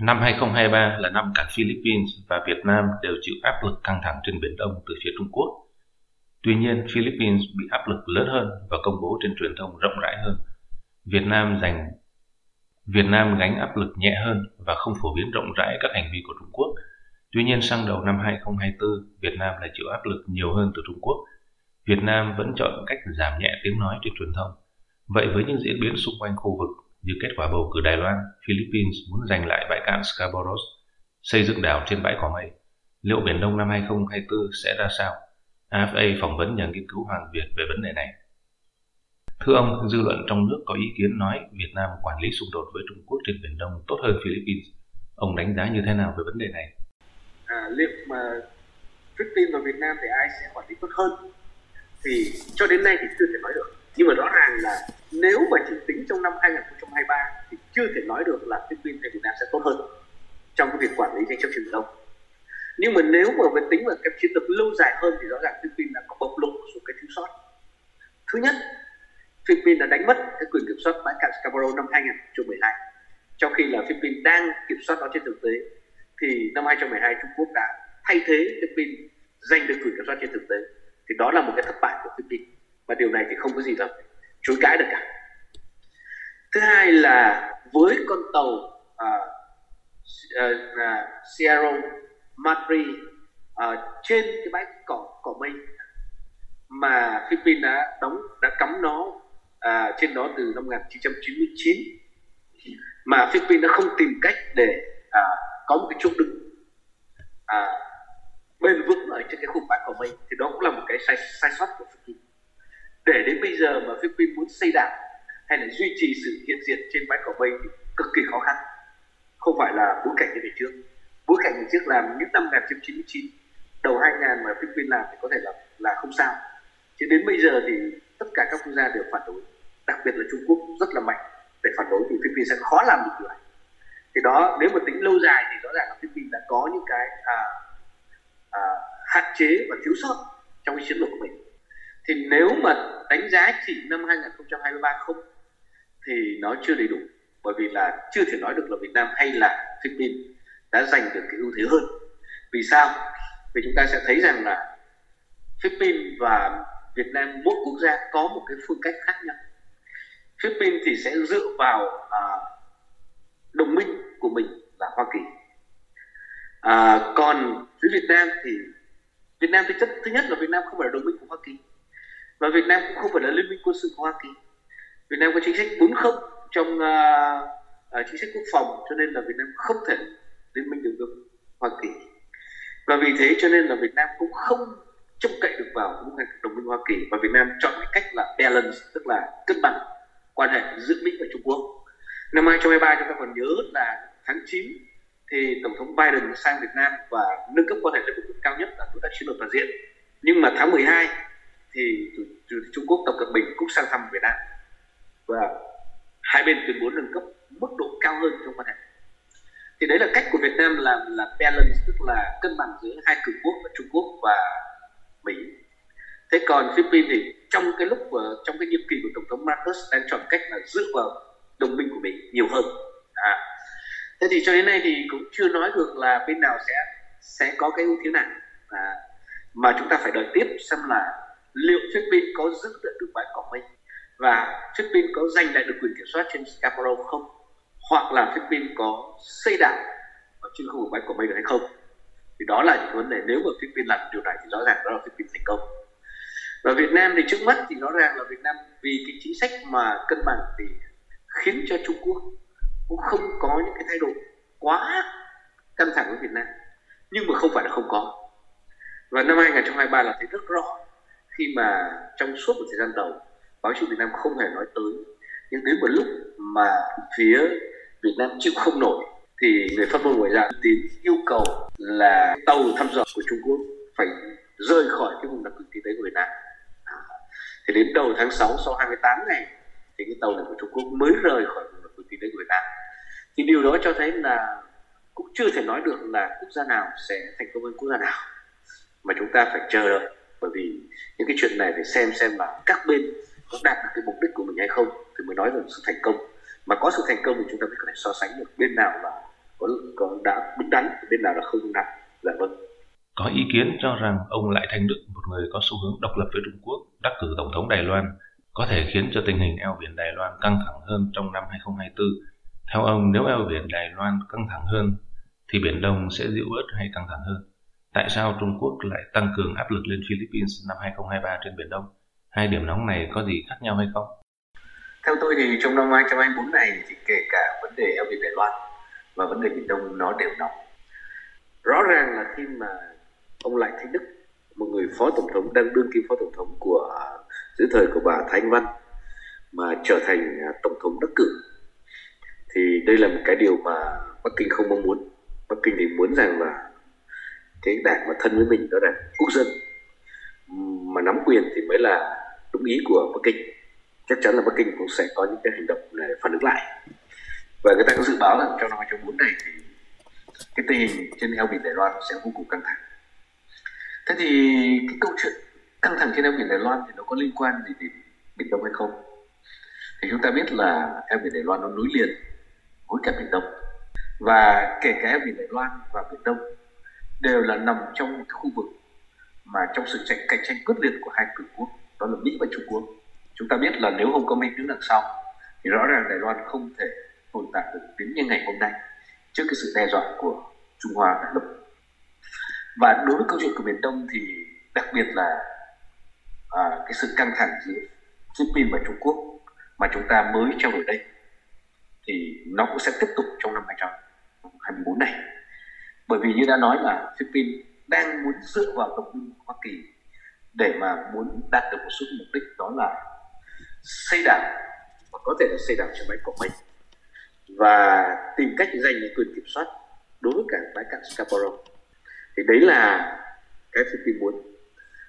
Năm 2023 là năm cả Philippines và Việt Nam đều chịu áp lực căng thẳng trên Biển Đông từ phía Trung Quốc. Tuy nhiên, Philippines bị áp lực lớn hơn và công bố trên truyền thông rộng rãi hơn. Việt Nam dành Việt Nam gánh áp lực nhẹ hơn và không phổ biến rộng rãi các hành vi của Trung Quốc. Tuy nhiên, sang đầu năm 2024, Việt Nam lại chịu áp lực nhiều hơn từ Trung Quốc. Việt Nam vẫn chọn cách giảm nhẹ tiếng nói trên truyền thông. Vậy với những diễn biến xung quanh khu vực như kết quả bầu cử Đài Loan, Philippines muốn giành lại bãi cạn Scarborough, xây dựng đảo trên bãi cỏ mây. Liệu Biển Đông năm 2024 sẽ ra sao? AFA phỏng vấn nhà nghiên cứu Hoàng Việt về vấn đề này. Thưa ông, dư luận trong nước có ý kiến nói Việt Nam quản lý xung đột với Trung Quốc trên Biển Đông tốt hơn Philippines. Ông đánh giá như thế nào về vấn đề này? À, liệu mà Philippines và Việt Nam thì ai sẽ quản lý tốt hơn? Thì cho đến nay thì chưa thể nói được. Nhưng mà rõ ràng là nếu mà chỉ tính trong năm 2023 thì chưa thể nói được là Philippines hay Việt Nam sẽ tốt hơn trong cái việc quản lý tranh chấp Biển Đông nhưng mà nếu mà về tính vào cái chiến lược lâu dài hơn thì rõ ràng Philippines đã có bộc lộ một số cái thiếu sót. Thứ nhất, Philippines đã đánh mất cái quyền kiểm soát bãi cạn Scarborough năm 2012 trong khi là Philippines đang kiểm soát nó trên thực tế thì năm 2012 Trung Quốc đã thay thế Philippines giành được quyền kiểm soát trên thực tế. Thì đó là một cái thất bại của Philippines và điều này thì không có gì là chối cãi được cả. Thứ hai là với con tàu uh, uh, Sierra Madre uh, trên cái bãi cỏ cỏ mây mà Philippines đã đóng đã cắm nó uh, trên đó từ năm 1999 mà Philippines đã không tìm cách để uh, có một cái chỗ đứng uh, bền vững ở trên cái khu bãi cỏ mây. Thì đó cũng là một cái sai sai sót của Philippines để đến bây giờ mà Philippines muốn xây đảo hay là duy trì sự hiện diện trên bãi cỏ bay thì cực kỳ khó khăn. Không phải là bối cảnh như ngày trước. Bối cảnh ngày trước làm những năm 1999 đầu 2000 mà Philippines làm thì có thể là là không sao. Chứ đến bây giờ thì tất cả các quốc gia đều phản đối. Đặc biệt là Trung Quốc rất là mạnh. Để phản đối thì Philippines sẽ khó làm được điều này thì đó nếu mà tính lâu dài thì rõ ràng là Philippines đã có những cái à, à, hạn chế và thiếu sót trong cái chiến lược của mình thì nếu mà đánh giá chỉ năm 2023 không thì nó chưa đầy đủ. Bởi vì là chưa thể nói được là Việt Nam hay là Philippines đã giành được cái ưu thế hơn. Vì sao? Vì chúng ta sẽ thấy rằng là Philippines và Việt Nam mỗi quốc gia có một cái phương cách khác nhau. Philippines thì sẽ dựa vào à, đồng minh của mình là Hoa Kỳ. À, còn phía Việt Nam thì Việt Nam thì chất thứ nhất là Việt Nam không phải là đồng minh của Hoa Kỳ và Việt Nam cũng không phải là liên minh quân sự của Hoa Kỳ. Việt Nam có chính sách 40 trong uh, uh, chính sách quốc phòng cho nên là Việt Nam không thể liên minh được với Hoa Kỳ. Và vì thế cho nên là Việt Nam cũng không trông cậy được vào những đồng minh Hoa Kỳ. Và Việt Nam chọn cái cách là balance tức là cân bằng quan hệ giữa Mỹ và Trung Quốc. Năm 2023 chúng ta còn nhớ là tháng 9 thì tổng thống Biden sang Việt Nam và nâng cấp quan hệ lên mức cao nhất là đối tác chiến lược toàn diện. Nhưng mà tháng 12 thì Trung Quốc Tập Cận Bình cũng sang thăm Việt Nam và hai bên tuyên bố nâng cấp mức độ cao hơn trong quan hệ thì đấy là cách của Việt Nam làm là balance, tức là cân bằng giữa hai cường quốc là Trung Quốc và Mỹ thế còn Philippines thì trong cái lúc trong cái nhiệm kỳ của tổng thống Marcos đang chọn cách là dựa vào đồng minh của mình nhiều hơn à. thế thì cho đến nay thì cũng chưa nói được là bên nào sẽ sẽ có cái ưu thế nào à. mà chúng ta phải đợi tiếp xem là liệu Philippines có giữ được bãi cỏ mình và Philippines có giành lại được quyền kiểm soát trên Scarborough không? Hoặc là Philippines có xây đảo ở trên khu vực bãi của mình hay không? Thì đó là những vấn đề. Nếu mà Philippines làm điều này thì rõ ràng đó là Philippines thành công. Và Việt Nam thì trước mắt thì rõ ràng là Việt Nam vì cái chính sách mà cân bằng thì khiến cho Trung Quốc cũng không có những cái thay đổi quá căng thẳng với Việt Nam. Nhưng mà không phải là không có. Và năm 2023 là thấy rất rõ khi mà trong suốt một thời gian đầu báo chí Việt Nam không hề nói tới nhưng đến một lúc mà phía Việt Nam chịu không nổi thì người phát ngôn ngoại giao tín yêu cầu là tàu thăm dò của Trung Quốc phải rời khỏi cái vùng đặc quyền kinh tế của Việt Nam. À, thì đến đầu tháng 6 sau 28 ngày thì cái tàu này của Trung Quốc mới rời khỏi vùng đặc quyền kinh tế của Việt Nam. Thì điều đó cho thấy là cũng chưa thể nói được là quốc gia nào sẽ thành công hơn quốc gia nào mà chúng ta phải chờ đợi bởi vì những cái chuyện này phải xem xem là các bên có đạt được cái mục đích của mình hay không thì mới nói về sự thành công mà có sự thành công thì chúng ta mới có thể so sánh được bên nào là có đã đúng đắn bên nào là không đúng đắn dạ vâng có ý kiến cho rằng ông Lại Thanh Đức, một người có xu hướng độc lập với Trung Quốc, đắc cử Tổng thống Đài Loan, có thể khiến cho tình hình eo biển Đài Loan căng thẳng hơn trong năm 2024. Theo ông, nếu eo biển Đài Loan căng thẳng hơn, thì Biển Đông sẽ dịu bớt hay căng thẳng hơn? Tại sao Trung Quốc lại tăng cường áp lực lên Philippines năm 2023 trên Biển Đông? Hai điểm nóng này có gì khác nhau hay không? Theo tôi thì trong năm 2024 này thì kể cả vấn đề eo biển Đài Loan và vấn đề Biển Đông nó đều nóng. Rõ ràng là khi mà ông Lại Thanh Đức, một người phó tổng thống đang đương kim phó tổng thống của dưới thời của bà Thanh Văn mà trở thành à, tổng thống đắc cử thì đây là một cái điều mà Bắc Kinh không mong muốn. Bắc Kinh thì muốn rằng là cái đảng mà thân với mình đó là quốc dân. Mà nắm quyền thì mới là đúng ý của Bắc Kinh. Chắc chắn là Bắc Kinh cũng sẽ có những cái hành động để phản ứng lại. Và người ta cũng dự báo rằng trong năm 2024 này thì cái tình hình trên eo biển Đài Loan sẽ vô cùng căng thẳng. Thế thì cái câu chuyện căng thẳng trên eo biển Đài Loan thì nó có liên quan gì đến Biển Đông hay không? Thì chúng ta biết là eo biển Đài Loan nó nối liền với cả Biển Đông. Và kể cả eo biển Đài Loan và Biển Đông đều là nằm trong một khu vực mà trong sự tranh cạnh tranh quyết liệt của hai cường quốc đó là Mỹ và Trung Quốc. Chúng ta biết là nếu không có Mỹ đứng đằng sau thì rõ ràng Đài Loan không thể tồn tại được đến như ngày hôm nay trước cái sự đe dọa của Trung Hoa Đại lục. Và đối với câu chuyện của miền Đông thì đặc biệt là à, cái sự căng thẳng giữa Philippines và Trung Quốc mà chúng ta mới trao đổi đây thì nó cũng sẽ tiếp tục trong năm 2024 bởi vì như đã nói là Philippines đang muốn dựa vào đồng minh của Hoa Kỳ để mà muốn đạt được một số mục đích, đó là xây đảo và có thể là xây đảo trên bãi cỏ mình và tìm cách giành những quyền kiểm soát đối với cả bãi cạn Scarborough. Thì đấy là cái Philippines muốn.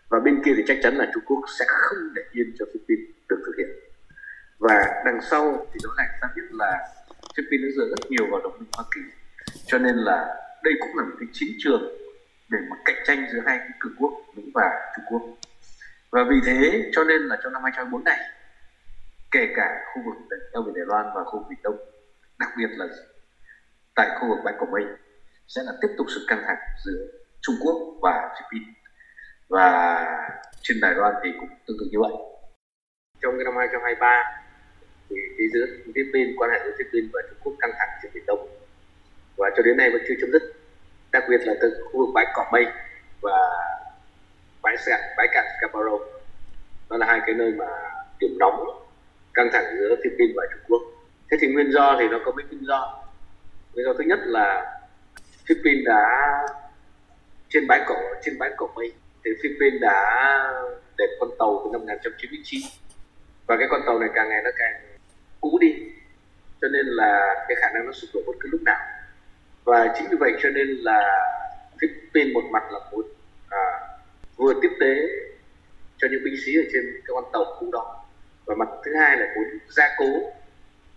Và bên kia thì chắc chắn là Trung Quốc sẽ không để yên cho Philippines được thực hiện. Và đằng sau thì đó là, ta biết là Philippines nó dựa rất nhiều vào đồng minh Hoa Kỳ, cho nên là đây cũng là một cái chiến trường để mà cạnh tranh giữa hai cái cường quốc, Mỹ và Trung Quốc. Và vì thế cho nên là trong năm 2024 này, kể cả khu vực eo biển Đài Loan và khu vực Biển Đông, đặc biệt là tại khu vực bãi Cỏ Mây, sẽ là tiếp tục sự căng thẳng giữa Trung Quốc và Philippines. Và trên Đài Loan thì cũng tương tự như vậy. Trong cái năm 2023 thì cái giữa Philippines quan hệ giữa Philippines và Trung Quốc căng thẳng trên Biển Đông và cho đến nay vẫn chưa chấm dứt. Đặc biệt là từ khu vực bãi cỏ mây và bãi sạn, bãi cạn Scarborough. Đó là hai cái nơi mà điểm nóng căng thẳng giữa Philippines và Trung Quốc. Thế thì nguyên do thì nó có mấy nguyên do. Nguyên do thứ nhất là Philippines đã trên bãi cỏ, trên bãi cỏ mây thì Philippines đã để con tàu từ năm 1999 và cái con tàu này càng ngày nó càng cũ đi. Cho nên là cái khả năng nó sụp đổ bất cứ lúc nào và chính vì vậy cho nên là Philippines một mặt là muốn à, vừa tiếp tế cho những binh sĩ ở trên cái con tàu cũ đó và mặt thứ hai là muốn gia cố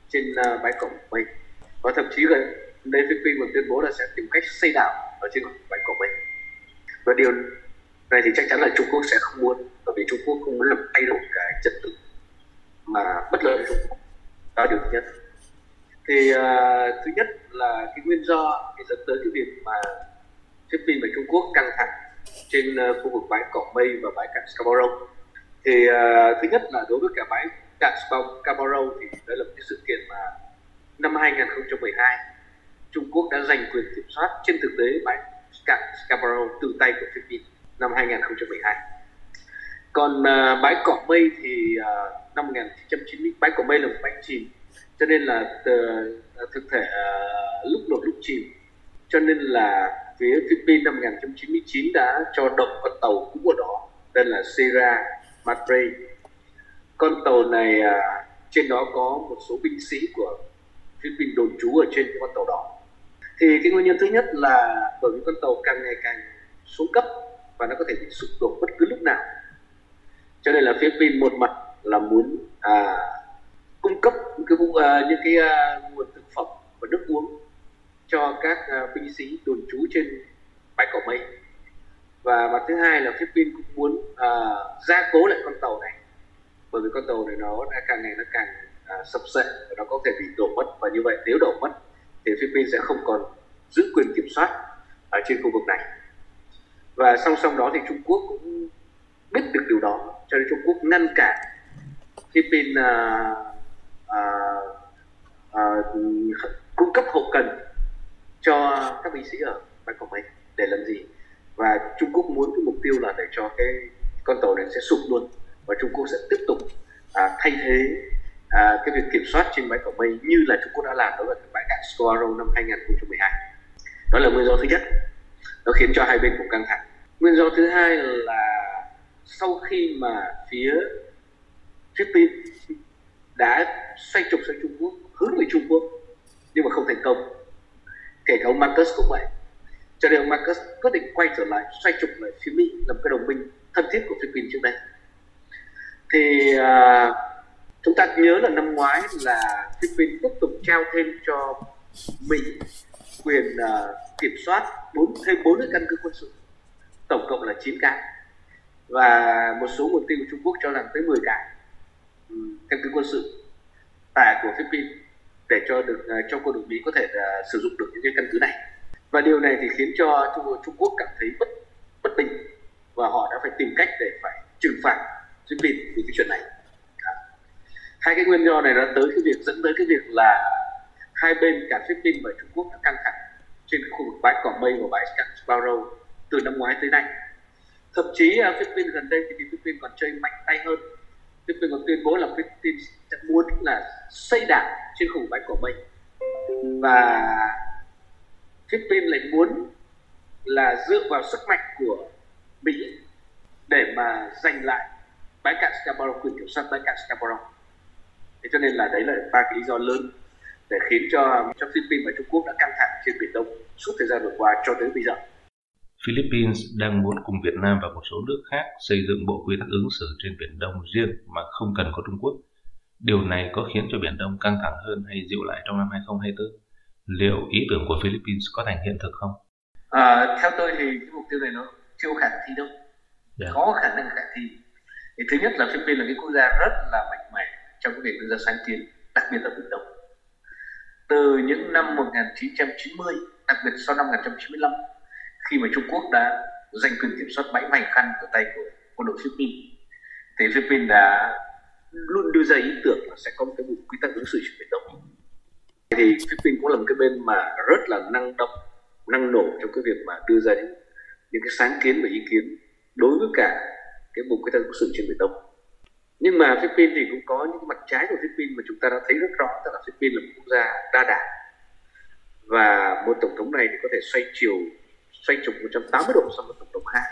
trên uh, bãi cổng mây. Và thậm chí gần đây Philippines còn tuyên bố là sẽ tìm cách xây đảo ở trên bãi cổng mình và điều này thì chắc chắn là Trung Quốc sẽ không muốn bởi vì Trung Quốc không muốn làm thay đổi cái trật tự mà bất lợi cho Trung Quốc. Đó là điều thứ nhất thì uh, thứ nhất là cái nguyên do thì dẫn tới cái việc mà Philippines và Trung Quốc căng thẳng trên uh, khu vực bãi cỏ mây và bãi cạn Scarborough thì uh, thứ nhất là đối với cả bãi cạn Scarborough thì đây là một cái sự kiện mà năm 2012 Trung Quốc đã giành quyền kiểm soát trên thực tế bãi cạn Scarborough từ tay của Philippines năm 2012 còn uh, bãi cỏ mây thì uh, năm 1990 bãi cỏ mây là một bãi chìm cho nên là ờ, thực thể ờ, lúc nổi lúc chìm. Cho nên là phía Philippines năm 1999 đã cho động con tàu cũ của đó tên là Sierra Madre. Con tàu này ờ, trên đó có một số binh sĩ của Philippines đồn trú ở trên con tàu đó. Thì cái nguyên nhân thứ nhất là bởi vì con tàu càng ngày càng xuống cấp và nó có thể bị sụp đổ bất cứ lúc nào. Cho nên là Philippines một mặt là muốn à, cung cấp những cái uh, những cái uh, nguồn thực phẩm và nước uống cho các uh, binh sĩ đồn trú trên bãi cỏ mây. Và mặt thứ hai là Philippines cũng muốn uh, gia cố lại con tàu này bởi vì con tàu này nó đã càng ngày nó càng uh, sập sệ và nó có thể bị đổ mất. Và như vậy nếu đổ mất thì Philippines sẽ không còn giữ quyền quyền kiểm soát ở trên khu vực này. Và song song đó thì Trung Quốc cũng biết được điều đó cho nên Trung Quốc ngăn cản Philippines uh, uh, uh, cung cấp hậu cần cho các binh sĩ ở bãi cỏ mây để làm gì? Và Trung Quốc muốn cái mục tiêu là để cho cái con tàu này sẽ sụp luôn và Trung Quốc sẽ tiếp tục à, thay thế à, cái việc kiểm soát trên bãi cỏ mây như là Trung Quốc đã làm đó là bãi cạn Squaro năm 2012 đó là nguyên do thứ nhất. Nó khiến cho hai bên cũng căng thẳng. Nguyên do thứ hai là sau khi mà phía Philippines đã xoay trục sang Trung Quốc hướng về Trung Quốc nhưng mà không thành công. Kể cả ông Marcus cũng vậy. Cho nên ông Marcus quyết định quay trở lại xoay trục lại phía Mỹ làm cái đồng minh thân thiết của Philippines trước đây. Thì uh, chúng ta nhớ là năm ngoái là Philippines tiếp tục trao thêm cho Mỹ quyền uh, kiểm soát bốn thêm bốn cái căn cứ quân sự tổng cộng là 9 cái và một số nguồn tin của Trung Quốc cho rằng tới 10 cái căn cứ quân sự tại của Philippines để cho được uh, cho quân đội Mỹ có thể uh, sử dụng được những cái căn cứ này. Và điều này thì khiến cho Trung, Trung Quốc cảm thấy bất bất bình và họ đã phải tìm cách để phải trừng phạt Philippines vì cái chuyện này. Hai cái nguyên do này nó tới cái việc dẫn tới cái việc là hai bên cả Philippines và Trung Quốc đã căng thẳng trên khu vực bãi cỏ mây và bãi Sparrow từ năm ngoái tới nay. Thậm chí uh, Philippines gần đây thì Philippines còn chơi mạnh tay hơn Tuyên bố là Philippines sẽ muốn là xây đảo trên khủng bánh bãi mình và Philippines lại muốn là dựa vào sức mạnh của Mỹ để mà giành lại bãi cạn Scarborough, quyền kiểm soát bãi cạn Scarborough thế cho nên là đấy là ba cái lý do lớn để khiến cho cho Philippines và Trung Quốc đã căng thẳng trên biển Đông suốt thời gian vừa qua cho tới bây giờ. Philippines đang muốn cùng Việt Nam và một số nước khác xây dựng bộ quy tắc ứng xử trên Biển Đông riêng mà không cần có Trung Quốc. Điều này có khiến cho Biển Đông căng thẳng hơn hay dịu lại trong năm 2024? Liệu ý tưởng của Philippines có thành hiện thực không? À, theo tôi thì cái mục tiêu này nó chưa khả thi đâu. Yeah. Dạ. Có khả năng khả thi. Thì thứ nhất là Philippines là cái quốc gia rất là mạnh mẽ trong cái việc đưa ra sáng kiến, đặc biệt là Biển Đông. Từ những năm 1990, đặc biệt sau năm 1995, khi mà Trung Quốc đã giành quyền kiểm soát bãi vành khăn ở tay của quân đội Philippines, thì Philippines đã luôn đưa ra ý tưởng là sẽ có một cái bộ quy tắc ứng xử trên biển Đông. Thì Philippines cũng là một cái bên mà rất là năng động, năng nổ trong cái việc mà đưa ra những, những cái sáng kiến và ý kiến đối với cả cái bộ quy tắc ứng xử trên biển Đông. Nhưng mà Philippines thì cũng có những mặt trái của Philippines mà chúng ta đã thấy rất rõ tức là Philippines là một quốc gia đa đảng. Và một tổng thống này thì có thể xoay chiều xoay trục 180 độ sang một tổng thống khác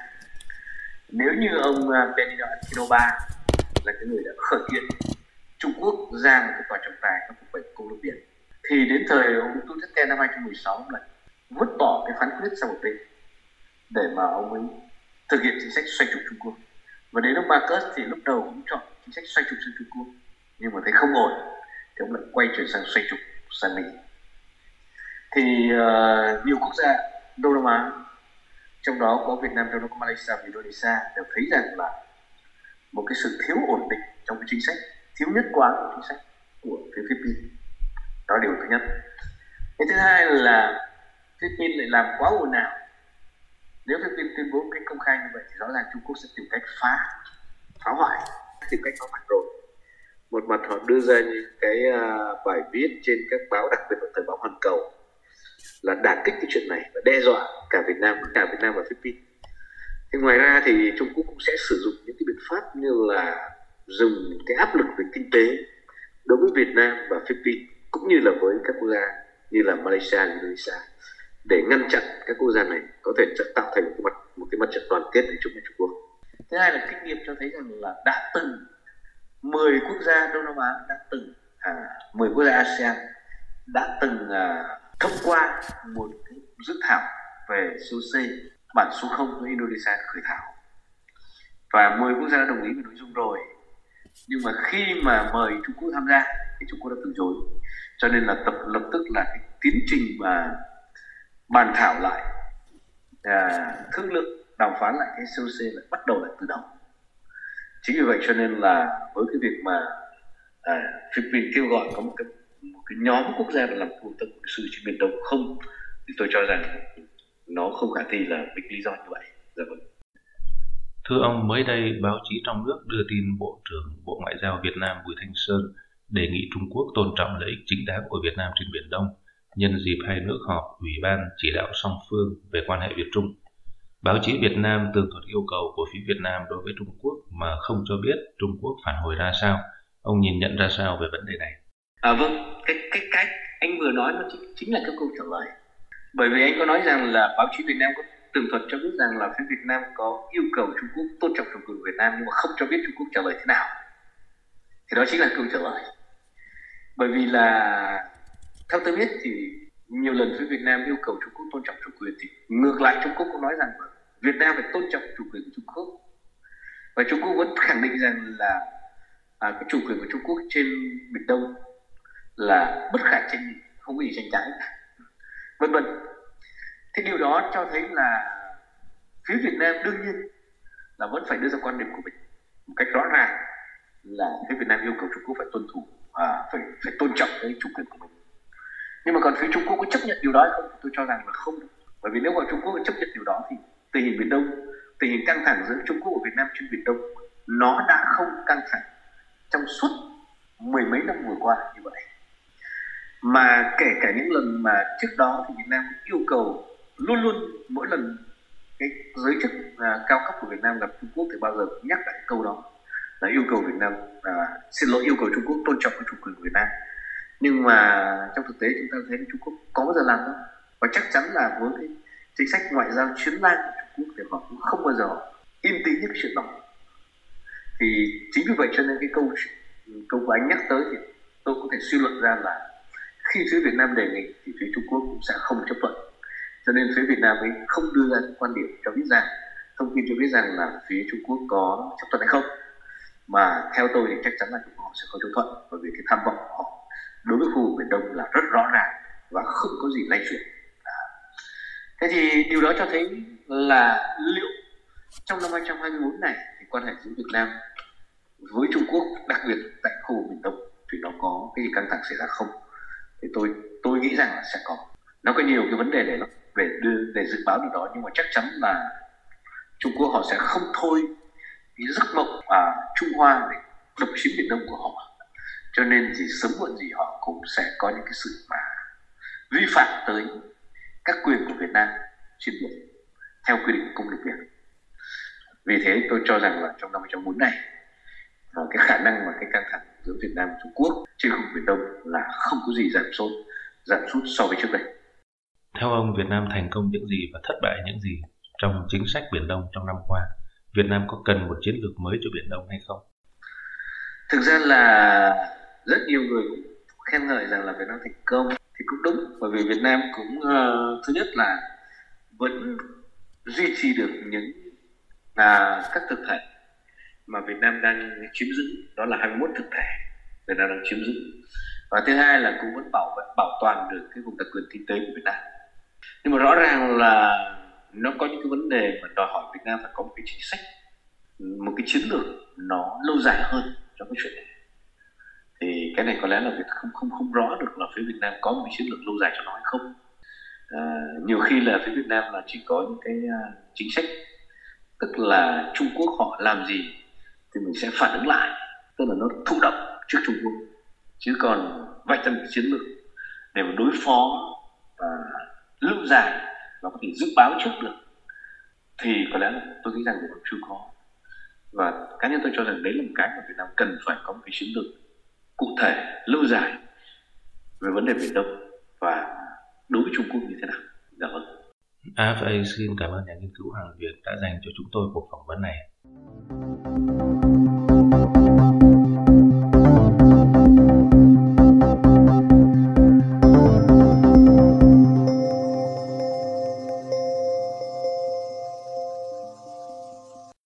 nếu như ông à, Benito Aquino Aquinoba là cái người đã khởi kiện Trung Quốc ra một cái tòa trọng tài trong cuộc bệnh Colombia biển thì đến thời ông Duterte năm 2016 lại vứt bỏ cái phán quyết sang một bên để mà ông ấy thực hiện chính sách xoay trục Trung Quốc. Và đến ông Marcus thì lúc đầu cũng chọn chính sách xoay trục sang Trung Quốc nhưng mà thấy không ổn thì ông lại quay trở sang xoay trục sang Mỹ. Thì uh, nhiều quốc gia Đông Nam Á. Trong đó có Việt Nam trong đó có Malaysia và Indonesia đều thấy rằng là một cái sự thiếu ổn định trong cái chính sách thiếu nhất quán của chính sách của phía Philippines đó là điều thứ nhất. Cái thứ hai là Philippines lại làm quá ồn ào. Nếu Philippines tuyên bố cách công khai như vậy thì rõ ràng Trung Quốc sẽ tìm cách phá phá hoại tìm cách phá hoại rồi. Một mặt họ đưa ra những cái uh, bài viết trên các báo đặc biệt là thời báo hoàn cầu là đả kích cái chuyện này và đe dọa cả Việt Nam cả Việt Nam và Philippines thì ngoài ra thì Trung Quốc cũng sẽ sử dụng những cái biện pháp như là dùng cái áp lực về kinh tế đối với Việt Nam và Philippines cũng như là với các quốc gia như là Malaysia, Indonesia để ngăn chặn các quốc gia này có thể tạo thành một cái mặt một cái mặt trận đoàn kết để chống lại Trung Quốc. Thứ hai là kinh nghiệm cho thấy rằng là đã từng 10 quốc gia Đông Nam Á đã từng à, 10 quốc gia ASEAN đã từng à, thông qua một dự thảo về COC bản số 0 của Indonesia khởi thảo. Và 10 quốc gia đã đồng ý về nội dung rồi. Nhưng mà khi mà mời Trung Quốc tham gia thì Trung Quốc đã từ chối. Cho nên là tập lập tức là cái tiến trình mà bàn thảo lại à, thương lượng đàm phán lại cái COC lại bắt đầu lại từ đầu. Chính vì vậy cho nên là với cái việc mà à, Philippines kêu gọi có một cái cái nhóm quốc gia làm khu tập sự trên biển đông không thì tôi cho rằng nó không khả thi là vì lý do như vậy dạ vâng Thưa ông, mới đây báo chí trong nước đưa tin Bộ trưởng Bộ Ngoại giao Việt Nam Bùi Thanh Sơn đề nghị Trung Quốc tôn trọng lợi ích chính đáng của Việt Nam trên Biển Đông nhân dịp hai nước họp Ủy ban chỉ đạo song phương về quan hệ Việt Trung. Báo chí Việt Nam tường thuật yêu cầu của phía Việt Nam đối với Trung Quốc mà không cho biết Trung Quốc phản hồi ra sao. Ông nhìn nhận ra sao về vấn đề này? À vâng, cái cái cách anh vừa nói nó chính, chính là cái câu trả lời. Bởi vì anh có nói rằng là báo chí Việt Nam có tường thuật cho biết rằng là phía Việt Nam có yêu cầu Trung Quốc tôn trọng chủ quyền Việt Nam nhưng mà không cho biết Trung Quốc trả lời thế nào. Thì đó chính là câu trả lời. Bởi vì là theo tôi biết thì nhiều lần phía Việt Nam yêu cầu Trung Quốc tôn trọng chủ quyền thì ngược lại Trung Quốc cũng nói rằng Việt Nam phải tôn trọng chủ quyền của Trung Quốc và Trung Quốc vẫn khẳng định rằng là à, cái chủ quyền của Trung Quốc trên Biển Đông là bất khả tranh không có gì tranh cãi. Vân vân. Thế điều đó cho thấy là phía Việt Nam đương nhiên là vẫn phải đưa ra quan điểm của mình một cách rõ ràng là phía Việt Nam yêu cầu Trung Quốc phải tuân thủ à, phải phải tôn trọng cái chủ quyền của mình. Nhưng mà còn phía Trung Quốc có chấp nhận điều đó không tôi cho rằng là không bởi vì nếu mà Trung Quốc chấp nhận điều đó thì tình hình Biển Đông tình hình căng thẳng giữa Trung Quốc và Việt Nam trên Biển Đông nó đã không căng thẳng trong suốt mười mấy năm vừa qua như vậy mà kể cả những lần mà trước đó thì Việt Nam cũng yêu cầu luôn luôn mỗi lần cái giới chức à, cao cấp của Việt Nam gặp Trung Quốc thì bao giờ cũng nhắc lại câu đó. Là yêu cầu Việt Nam à, xin lỗi yêu cầu Trung Quốc tôn trọng cái chủ quyền của Việt Nam. Nhưng mà trong thực tế chúng ta thấy Trung Quốc có bao giờ làm đâu. Và chắc chắn là với cái chính sách ngoại giao chiến lan của Trung Quốc thì họ cũng không bao giờ im tín những chuyện đó. Thì chính vì vậy cho nên cái câu câu của anh nhắc tới thì tôi có thể suy luận ra là khi phía Việt Nam đề nghị thì phía Trung Quốc cũng sẽ không chấp thuận. Cho nên phía Việt Nam ấy không đưa ra quan điểm cho biết rằng, thông tin cho biết rằng là phía Trung Quốc có chấp thuận hay không. Mà theo tôi thì chắc chắn là Trung Quốc họ sẽ không chấp thuận, bởi vì cái tham vọng của họ đối với khu vực Biển Đông là rất rõ ràng và không có gì lay chuyển. Thế thì điều đó cho thấy là liệu trong năm 2024 này thì quan hệ giữa Việt Nam với Trung Quốc, đặc biệt tại khu vực Biển Đông, thì nó có cái gì căng thẳng xảy ra không? Thì tôi tôi nghĩ rằng là sẽ có. Nó có nhiều cái vấn đề để để đưa để dự báo được đó nhưng mà chắc chắn là Trung Quốc họ sẽ không thôi cái giấc mộng à, Trung Hoa để độc chiếm biển Đông của họ. Cho nên thì sớm muộn gì họ cũng sẽ có những cái sự mà vi phạm tới các quyền của Việt Nam trên biển theo quy định công luật biển. Vì thế tôi cho rằng là trong năm 2014 này cái khả năng mà cái căng thẳng giữa Việt Nam và Trung Quốc trên khu vực Biển Đông là không có gì giảm sút giảm sút so với trước đây. Theo ông, Việt Nam thành công những gì và thất bại những gì trong chính sách Biển Đông trong năm qua? Việt Nam có cần một chiến lược mới cho Biển Đông hay không? Thực ra là rất nhiều người cũng khen ngợi rằng là Việt Nam thành công thì cũng đúng bởi vì Việt Nam cũng uh, thứ nhất là vẫn duy trì được những là các thực thể mà Việt Nam đang chiếm giữ đó là 21 thực thể Việt Nam đang chiếm giữ. Và thứ hai là cũng vẫn bảo vẫn bảo toàn được cái vùng đặc quyền kinh tế của Việt Nam. Nhưng mà rõ ràng là nó có những cái vấn đề mà đòi hỏi Việt Nam phải có một cái chính sách một cái chiến lược nó lâu dài hơn trong cái chuyện này. Thì cái này có lẽ là việc không không không rõ được là phía Việt Nam có một cái chiến lược lâu dài cho nó hay không. À, nhiều khi là phía Việt Nam là chỉ có những cái uh, chính sách tức là Trung Quốc họ làm gì thì mình sẽ phản ứng lại, tức là nó thụ động trước Trung Quốc, chứ còn vạch ra một chiến lược để mà đối phó và lâu dài và có thể dự báo trước được, thì có lẽ là tôi nghĩ rằng là chưa có và cá nhân tôi cho rằng đấy là một cái mà Việt Nam cần phải có một cái chiến lược cụ thể, lâu dài về vấn đề biển Đông và đối với Trung Quốc như thế nào. Dạ vâng. À, AFA xin cảm ơn nhà nghiên cứu Hoàng Việt đã dành cho chúng tôi cuộc phỏng vấn này. Thank you.